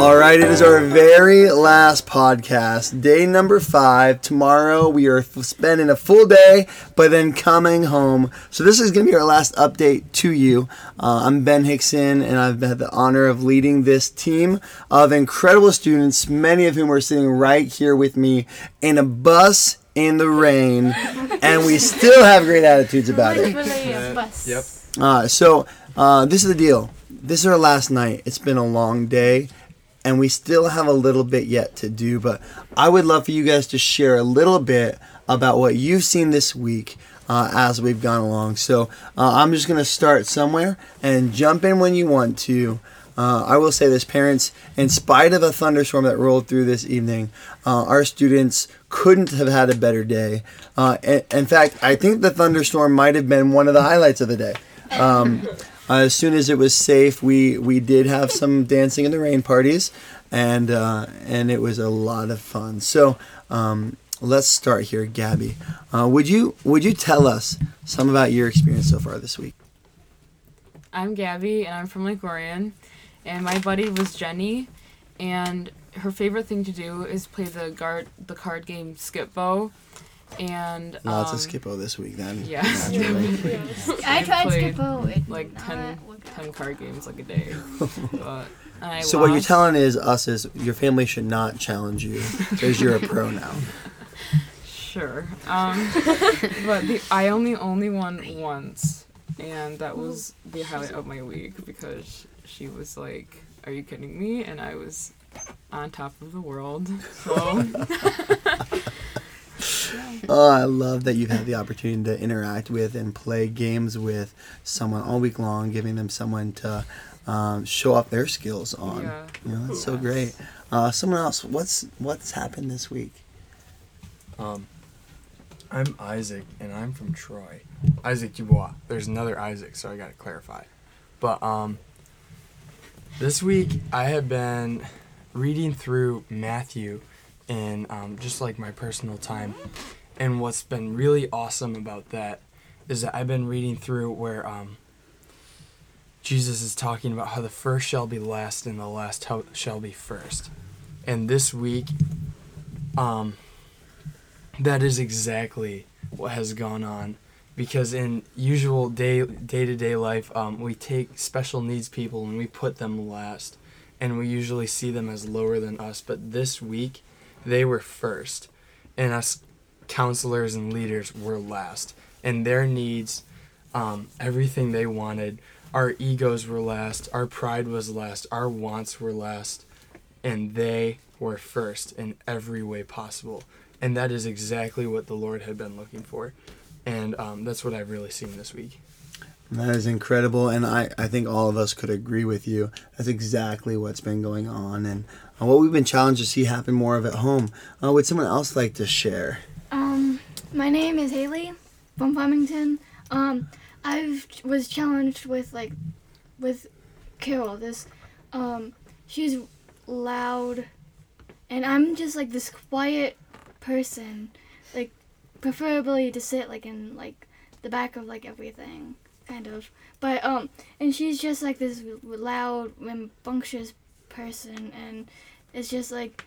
All right, it is our very last podcast, day number five. Tomorrow we are f- spending a full day, but then coming home. So this is going to be our last update to you. Uh, I'm Ben Hickson, and I've had the honor of leading this team of incredible students, many of whom are sitting right here with me in a bus in the rain, and we still have great attitudes about it. Bus. Yep. Uh, so uh, this is the deal. This is our last night. It's been a long day, and we still have a little bit yet to do. But I would love for you guys to share a little bit about what you've seen this week uh, as we've gone along. So uh, I'm just gonna start somewhere and jump in when you want to. Uh, I will say this, parents, in spite of a thunderstorm that rolled through this evening, uh, our students couldn't have had a better day. Uh, in, in fact, I think the thunderstorm might have been one of the highlights of the day. Um, as soon as it was safe, we, we did have some dancing in the rain parties, and uh, and it was a lot of fun. So um, let's start here, Gabby. Uh, would you would you tell us some about your experience so far this week? I'm Gabby, and I'm from Lake Orion. And my buddy was Jenny, and her favorite thing to do is play the guard the card game Skip-Bo. And Lots um, of Skip-Bo this week, then. Yeah. naturally. I tried played, Skip-Bo. Like did 10, not work out. 10 card games like a day. but I so what you're telling is us is your family should not challenge you because you're a pro now. Sure. Um, but the, I only only won once, and that was the highlight of my week because she was like, "Are you kidding me?" And I was on top of the world. So Oh, I love that you've had the opportunity to interact with and play games with someone all week long, giving them someone to um, show off their skills on. Yeah. You know, that's so great. Uh, someone else, what's what's happened this week? Um, I'm Isaac, and I'm from Troy. Isaac Dubois. There's another Isaac, so I gotta clarify. But um, this week I have been reading through Matthew in um, just like my personal time, and what's been really awesome about that is that I've been reading through where um, Jesus is talking about how the first shall be last and the last shall be first, and this week, um, that is exactly what has gone on because in usual day day-to-day life um, we take special needs people and we put them last and we usually see them as lower than us. But this week they were first and us counselors and leaders were last. And their needs um, everything they wanted our egos were last our pride was last our wants were last and they were first in every way possible. And that is exactly what the lord had been looking for. And um, that's what i've really seen this week That is incredible, and I, I think all of us could agree with you. That's exactly what's been going on, and uh, what we've been challenged to see happen more of at home. Uh, would someone else like to share? Um, my name is Haley from Farmington. Um, I was challenged with like, with Carol. This, um, she's loud, and I'm just like this quiet person, like preferably to sit like in like the back of like everything, kind of. But um, and she's just like this loud, rambunctious person, and it's just like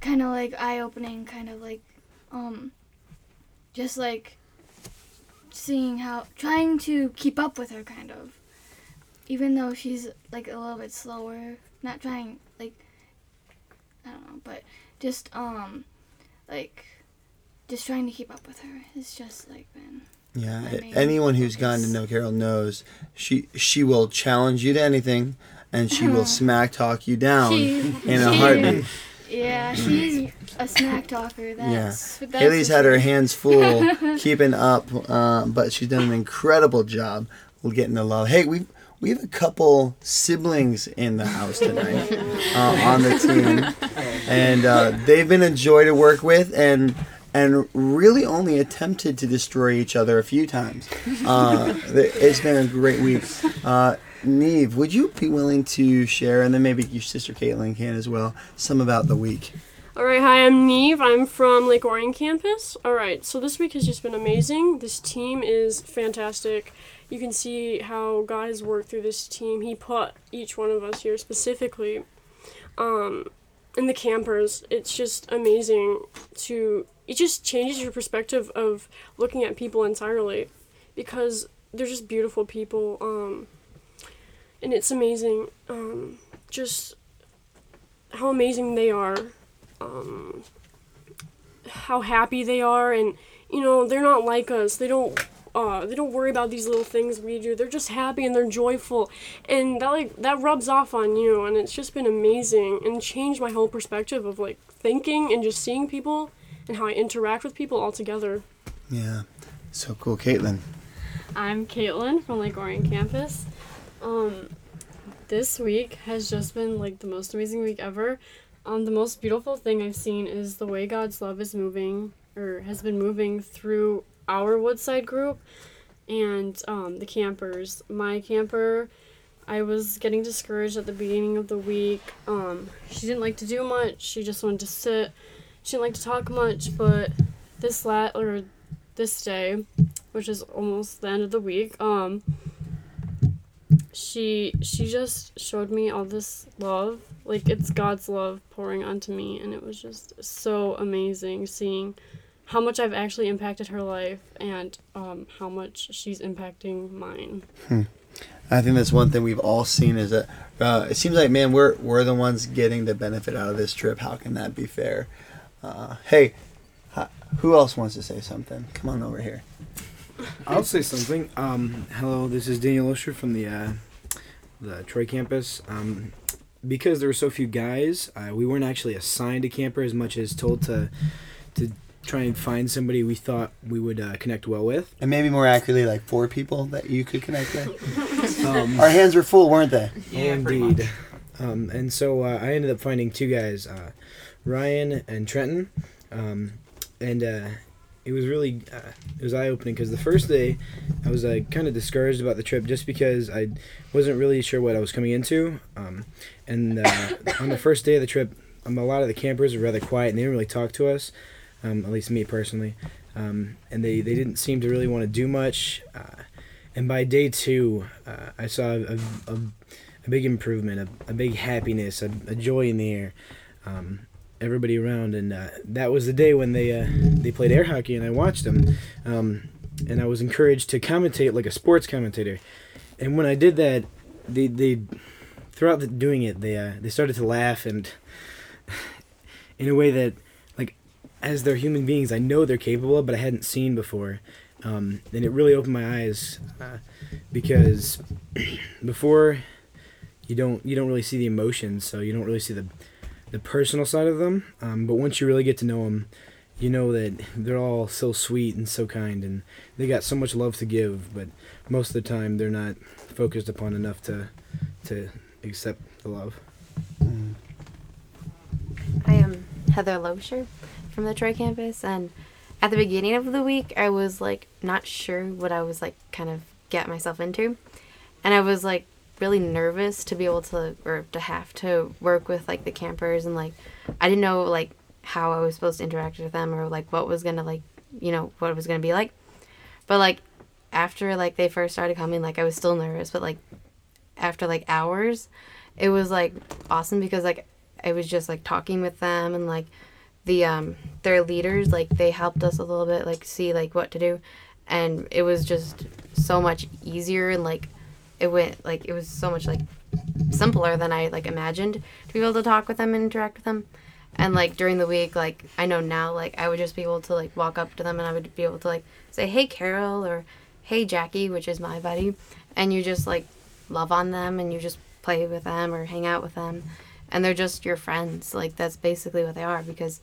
kind of like eye opening, kind of like um, just like seeing how trying to keep up with her, kind of, even though she's like a little bit slower. Not trying like I don't know, but just um, like just trying to keep up with her. It's just like been Yeah, anyone who's gotten to know Carol knows she she will challenge you to anything, and she will smack talk you down in a heartbeat. yeah, she's a smack talker. That's, that's Haley's had her hands full keeping up, uh, but she's done an incredible job getting the love. Hey, we we have a couple siblings in the house tonight uh, on the team, and uh, they've been a joy to work with, and and really only attempted to destroy each other a few times. Uh, it's been a great week. Uh, Neve, would you be willing to share, and then maybe your sister Caitlin can as well, some about the week? All right, hi, I'm Neve. I'm from Lake Orion campus. All right, so this week has just been amazing. This team is fantastic. You can see how God has worked through this team. He put each one of us here specifically um, and the campers. It's just amazing to. It just changes your perspective of looking at people entirely, because they're just beautiful people. Um, and it's amazing, um, just how amazing they are, um, how happy they are, and you know they're not like us. They don't uh, they don't worry about these little things we do. They're just happy and they're joyful, and that like that rubs off on you. And it's just been amazing and changed my whole perspective of like thinking and just seeing people and how I interact with people all together. Yeah. So cool, Caitlin. I'm Caitlin from Lake Orion campus. Um, this week has just been like the most amazing week ever. Um, the most beautiful thing I've seen is the way God's love is moving or has been moving through our Woodside group and um, the campers. My camper, I was getting discouraged at the beginning of the week. Um, she didn't like to do much. She just wanted to sit. She didn't like to talk much. But this lat or this day, which is almost the end of the week, um, she she just showed me all this love. Like it's God's love pouring onto me, and it was just so amazing seeing how much I've actually impacted her life and um, how much she's impacting mine. I think that's one thing we've all seen is that uh, it seems like man we're we're the ones getting the benefit out of this trip. How can that be fair? Uh, hey, hi, who else wants to say something? Come on over here. I'll say something. Um, hello, this is Daniel Osher from the uh, the Troy campus. Um, because there were so few guys, uh, we weren't actually assigned a camper as much as told to to try and find somebody we thought we would uh, connect well with. And maybe more accurately, like four people that you could connect with. Um, Our hands were full, weren't they? Yeah, pretty indeed. Um, and so uh, I ended up finding two guys, uh, Ryan and Trenton, um, and uh, it was really uh, it was eye opening because the first day I was uh, kind of discouraged about the trip just because I wasn't really sure what I was coming into, um, and uh, on the first day of the trip, um, a lot of the campers were rather quiet and they didn't really talk to us, um, at least me personally, um, and they, they didn't seem to really want to do much. Uh, and by day two, uh, I saw a, a, a big improvement, a, a big happiness, a, a joy in the air. Everybody around, and uh, that was the day when they uh, they played air hockey, and I watched them, um, and I was encouraged to commentate like a sports commentator. And when I did that, they they throughout the, doing it, they uh, they started to laugh and in a way that like as they're human beings, I know they're capable of, but I hadn't seen before. Um, and it really opened my eyes uh, because before you don't you don't really see the emotions, so you don't really see the the personal side of them. Um, but once you really get to know them, you know that they're all so sweet and so kind, and they got so much love to give. But most of the time, they're not focused upon enough to to accept the love. I am Heather Loescher from the Troy campus, and at the beginning of the week, I was like not sure what I was like kind of get myself into, and I was like really nervous to be able to or to have to work with like the campers and like I didn't know like how I was supposed to interact with them or like what was gonna like you know what it was gonna be like, but like after like they first started coming, like I was still nervous, but like after like hours, it was like awesome because like I was just like talking with them and like the um their leaders like they helped us a little bit like see like what to do. And it was just so much easier and like it went like it was so much like simpler than I like imagined to be able to talk with them and interact with them. And like during the week like I know now like I would just be able to like walk up to them and I would be able to like say hey Carol or hey Jackie which is my buddy. And you just like love on them and you just play with them or hang out with them. And they're just your friends. Like that's basically what they are because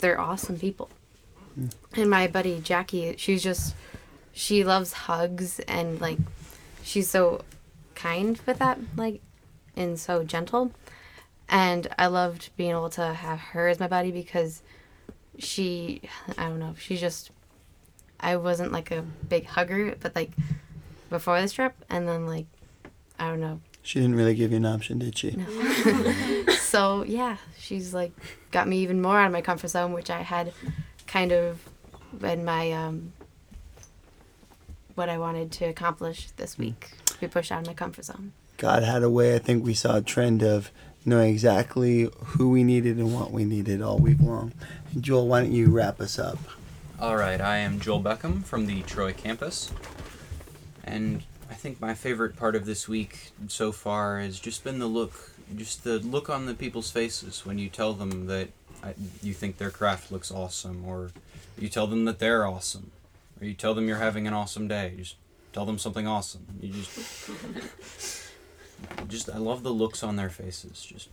they're awesome people. Hmm. And my buddy Jackie she's just she loves hugs and like she's so kind with that like and so gentle and I loved being able to have her as my buddy because she I don't know, she just I wasn't like a big hugger but like before this trip and then like I don't know She didn't really give you an option, did she? No. so yeah she's like got me even more out of my comfort zone which I had kind of in my um what I wanted to accomplish this hmm. week. Be pushed out of my comfort zone. God had a way. I think we saw a trend of knowing exactly who we needed and what we needed all week long. Joel, why don't you wrap us up? All right, I am Joel Beckham from the Troy campus. And I think my favorite part of this week so far has just been the look, just the look on the people's faces when you tell them that I, you think their craft looks awesome, or you tell them that they're awesome, or you tell them you're having an awesome day. Just tell them something awesome. You just, just I love the looks on their faces. Just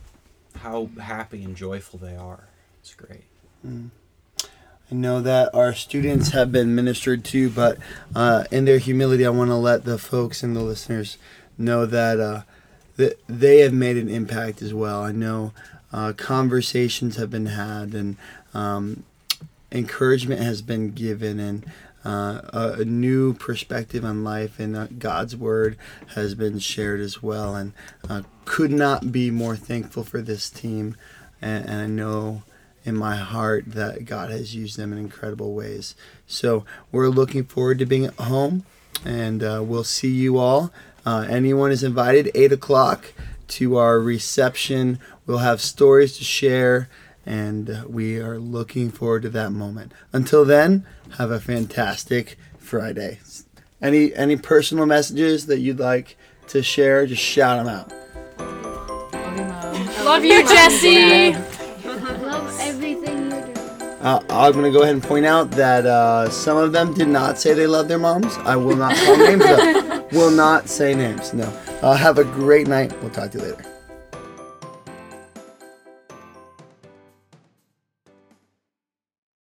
how happy and joyful they are. It's great. I know that our students have been ministered to, but uh, in their humility, I want to let the folks and the listeners know that uh, that they have made an impact as well. I know uh, conversations have been had, and um, encouragement has been given, and uh, a, new perspective on life and uh, God's word has been shared as well. And uh, could not be more thankful for this team, and, and I know in my heart that God has used them in incredible ways. So we're looking forward to being at home, and uh, we'll see you all. Uh, anyone is invited, 8 o'clock, to our reception. We'll have stories to share, and we are looking forward to that moment. Until then, have a fantastic Friday. Any any personal messages that you'd like to share? Just shout them out. Love you, Love you, Jesse. Love everything you do. Uh, I'm gonna go ahead and point out that uh, some of them did not say they love their moms. I will not call names. though. will not say names. No. Uh, have a great night. We'll talk to you later.